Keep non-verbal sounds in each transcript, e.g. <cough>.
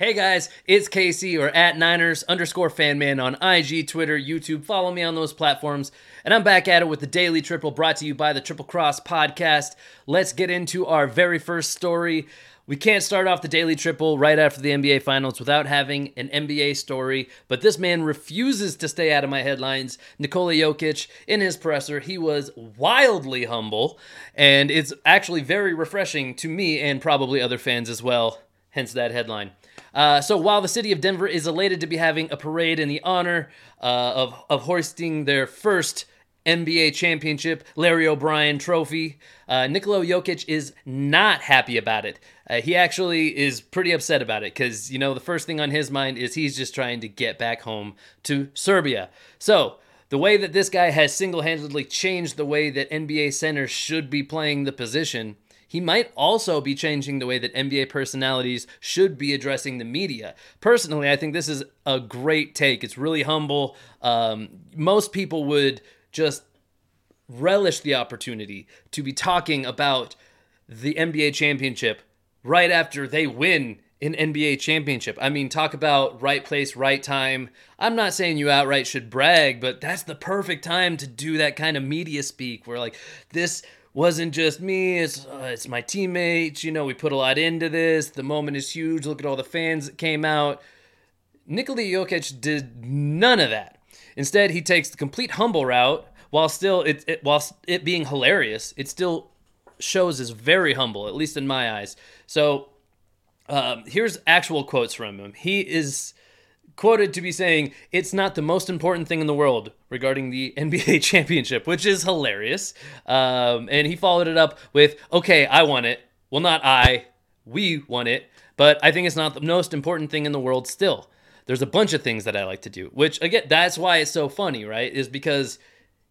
Hey guys, it's Casey or at Niners underscore fanman on IG, Twitter, YouTube. Follow me on those platforms. And I'm back at it with the Daily Triple brought to you by the Triple Cross Podcast. Let's get into our very first story. We can't start off the Daily Triple right after the NBA Finals without having an NBA story, but this man refuses to stay out of my headlines. Nikola Jokic, in his presser, he was wildly humble, and it's actually very refreshing to me and probably other fans as well, hence that headline. Uh, so while the city of Denver is elated to be having a parade in the honor uh, of, of hoisting their first NBA championship, Larry O'Brien trophy, uh, Jokic is not happy about it. Uh, he actually is pretty upset about it because, you know, the first thing on his mind is he's just trying to get back home to Serbia. So, the way that this guy has single handedly changed the way that NBA centers should be playing the position he might also be changing the way that NBA personalities should be addressing the media. Personally, I think this is a great take. It's really humble. Um, most people would just relish the opportunity to be talking about the NBA championship right after they win an NBA championship. I mean, talk about right place, right time. I'm not saying you outright should brag, but that's the perfect time to do that kind of media speak where like this wasn't just me it's uh, it's my teammates you know we put a lot into this the moment is huge look at all the fans that came out. Nikola Jokic did none of that. Instead he takes the complete humble route while still it, it while it being hilarious it still shows is very humble at least in my eyes. So um, here's actual quotes from him. He is quoted to be saying it's not the most important thing in the world regarding the <laughs> NBA championship, which is hilarious. Um, and he followed it up with, okay, I want it. Well, not I, we want it, but I think it's not the most important thing in the world still. There's a bunch of things that I like to do, which again, that's why it's so funny, right? Is because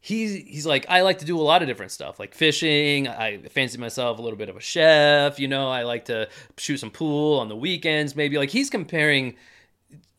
he's he's like I like to do a lot of different stuff, like fishing. I fancy myself a little bit of a chef, you know. I like to shoot some pool on the weekends, maybe. Like he's comparing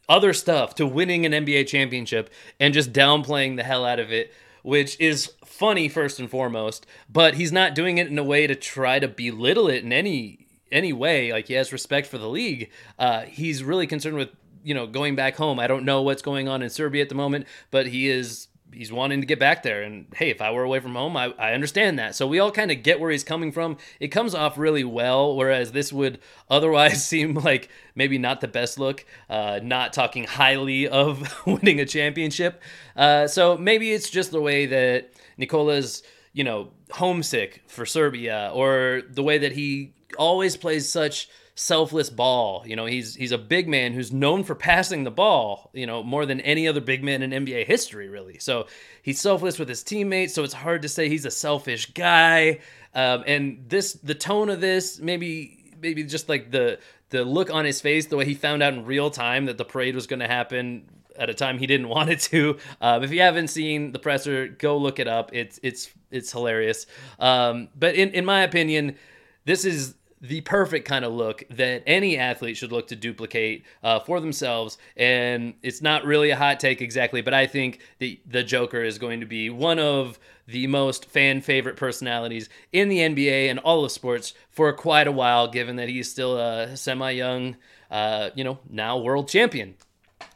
other stuff to winning an NBA championship and just downplaying the hell out of it, which is funny first and foremost, but he's not doing it in a way to try to belittle it in any any way. Like he has respect for the league. Uh, he's really concerned with you know going back home. I don't know what's going on in Serbia at the moment, but he is he's wanting to get back there. And hey, if I were away from home, I, I understand that. So we all kind of get where he's coming from. It comes off really well, whereas this would otherwise <laughs> seem like maybe not the best look, uh, not talking highly of <laughs> winning a championship. Uh, so maybe it's just the way that Nikola's, you know, homesick for Serbia or the way that he always plays such selfless ball. You know, he's he's a big man who's known for passing the ball, you know, more than any other big man in NBA history, really. So he's selfless with his teammates, so it's hard to say he's a selfish guy. Um, and this the tone of this, maybe maybe just like the the look on his face, the way he found out in real time that the parade was going to happen at a time he didn't <laughs> want it to. Um, if you haven't seen the presser, go look it up. It's it's it's hilarious. Um, but in in my opinion, this is the perfect kind of look that any athlete should look to duplicate uh, for themselves. And it's not really a hot take exactly, but I think the the Joker is going to be one of the most fan favorite personalities in the NBA and all of sports for quite a while, given that he's still a semi young, uh, you know, now world champion.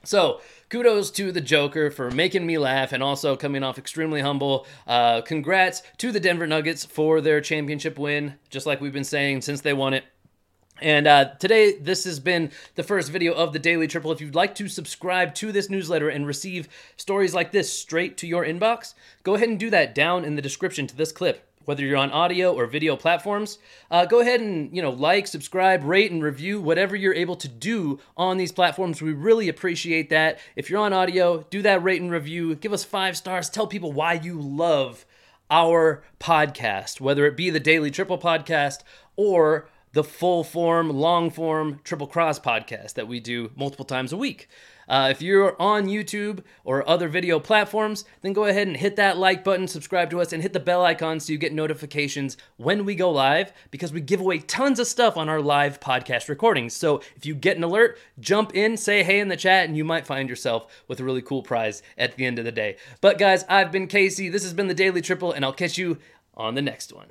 So kudos to the Joker for making me laugh and also coming off extremely humble. Uh, congrats to the Denver Nuggets for their championship win, just like we've been saying since they won it. And uh, today, this has been the first video of the Daily Triple. If you'd like to subscribe to this newsletter and receive stories like this straight to your inbox, go ahead and do that down in the description to this clip whether you're on audio or video platforms uh, go ahead and you know like subscribe rate and review whatever you're able to do on these platforms. We really appreciate that. If you're on audio do that rate and review. Give us five stars. Tell people why you love our podcast whether it be the daily triple podcast or the full form long form triple cross podcast that we do multiple times a week uh, if you're on YouTube or other video platforms, then go ahead and hit that like button, subscribe to us, and hit the bell icon so you get notifications when we go live because we give away tons of stuff on our live podcast recordings. So if you get an alert, jump in, say hey in the chat, and you might find yourself with a really cool prize at the end of the day. But guys, I've been Casey. This has been the Daily Triple, and I'll catch you on the next one.